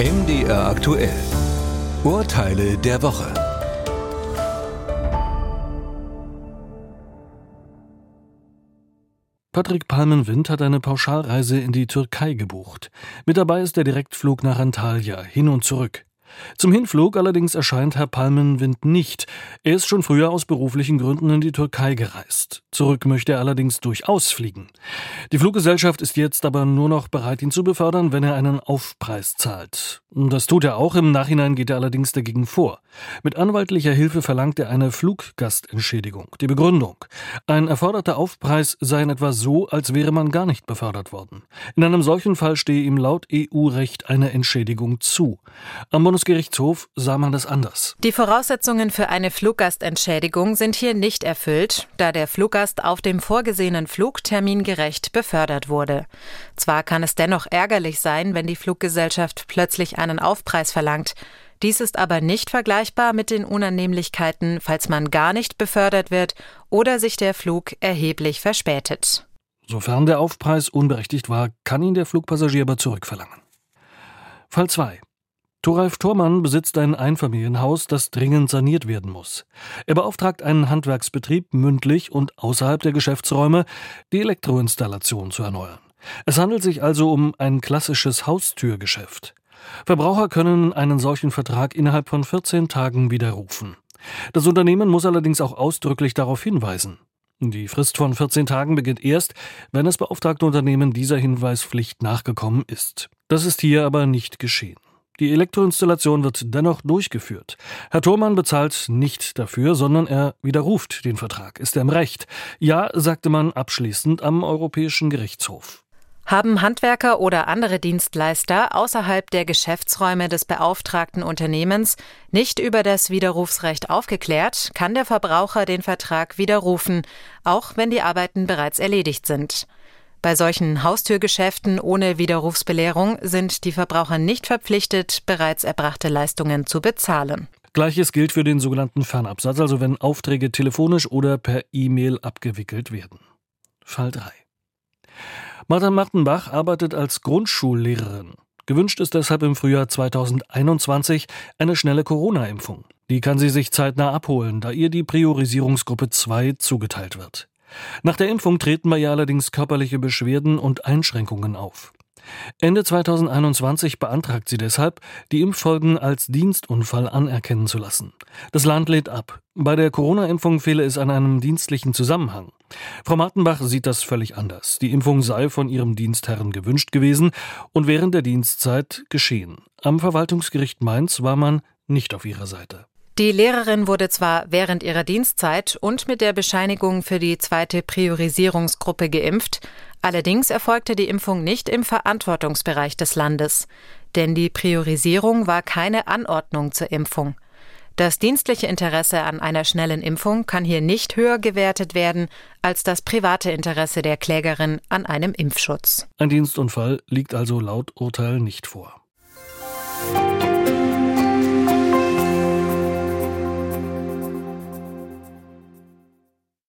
MDR aktuell. Urteile der Woche. Patrick Palmenwind hat eine Pauschalreise in die Türkei gebucht. Mit dabei ist der Direktflug nach Antalya, hin und zurück. Zum Hinflug allerdings erscheint Herr Palmenwind nicht. Er ist schon früher aus beruflichen Gründen in die Türkei gereist. Zurück möchte er allerdings durchaus fliegen. Die Fluggesellschaft ist jetzt aber nur noch bereit, ihn zu befördern, wenn er einen Aufpreis zahlt. Das tut er auch, im Nachhinein geht er allerdings dagegen vor. Mit anwaltlicher Hilfe verlangt er eine Fluggastentschädigung. Die Begründung. Ein erforderter Aufpreis sei in etwa so, als wäre man gar nicht befördert worden. In einem solchen Fall stehe ihm laut EU-Recht eine Entschädigung zu. Am Bundesgerichtshof sah man das anders. Die Voraussetzungen für eine Fluggastentschädigung sind hier nicht erfüllt, da der Fluggast auf dem vorgesehenen Flug termingerecht befördert wurde. Zwar kann es dennoch ärgerlich sein, wenn die Fluggesellschaft plötzlich einen Aufpreis verlangt. Dies ist aber nicht vergleichbar mit den Unannehmlichkeiten, falls man gar nicht befördert wird oder sich der Flug erheblich verspätet. Sofern der Aufpreis unberechtigt war, kann ihn der Flugpassagier aber zurückverlangen. Fall 2. Thoralf Thormann besitzt ein Einfamilienhaus, das dringend saniert werden muss. Er beauftragt einen Handwerksbetrieb mündlich und außerhalb der Geschäftsräume, die Elektroinstallation zu erneuern. Es handelt sich also um ein klassisches Haustürgeschäft. Verbraucher können einen solchen Vertrag innerhalb von 14 Tagen widerrufen. Das Unternehmen muss allerdings auch ausdrücklich darauf hinweisen. Die Frist von 14 Tagen beginnt erst, wenn das beauftragte Unternehmen dieser Hinweispflicht nachgekommen ist. Das ist hier aber nicht geschehen. Die Elektroinstallation wird dennoch durchgeführt. Herr Thormann bezahlt nicht dafür, sondern er widerruft den Vertrag. Ist er im Recht? Ja, sagte man abschließend am Europäischen Gerichtshof. Haben Handwerker oder andere Dienstleister außerhalb der Geschäftsräume des beauftragten Unternehmens nicht über das Widerrufsrecht aufgeklärt, kann der Verbraucher den Vertrag widerrufen, auch wenn die Arbeiten bereits erledigt sind. Bei solchen Haustürgeschäften ohne Widerrufsbelehrung sind die Verbraucher nicht verpflichtet, bereits erbrachte Leistungen zu bezahlen. Gleiches gilt für den sogenannten Fernabsatz, also wenn Aufträge telefonisch oder per E-Mail abgewickelt werden. Fall 3. Martha Martenbach arbeitet als Grundschullehrerin. Gewünscht ist deshalb im Frühjahr 2021 eine schnelle Corona-Impfung. Die kann sie sich zeitnah abholen, da ihr die Priorisierungsgruppe 2 zugeteilt wird. Nach der Impfung treten bei ihr allerdings körperliche Beschwerden und Einschränkungen auf. Ende 2021 beantragt sie deshalb, die Impffolgen als Dienstunfall anerkennen zu lassen. Das Land lädt ab. Bei der Corona-Impfung fehle es an einem dienstlichen Zusammenhang. Frau Martenbach sieht das völlig anders. Die Impfung sei von ihrem Dienstherren gewünscht gewesen und während der Dienstzeit geschehen. Am Verwaltungsgericht Mainz war man nicht auf ihrer Seite. Die Lehrerin wurde zwar während ihrer Dienstzeit und mit der Bescheinigung für die zweite Priorisierungsgruppe geimpft, allerdings erfolgte die Impfung nicht im Verantwortungsbereich des Landes, denn die Priorisierung war keine Anordnung zur Impfung. Das dienstliche Interesse an einer schnellen Impfung kann hier nicht höher gewertet werden als das private Interesse der Klägerin an einem Impfschutz. Ein Dienstunfall liegt also laut Urteil nicht vor.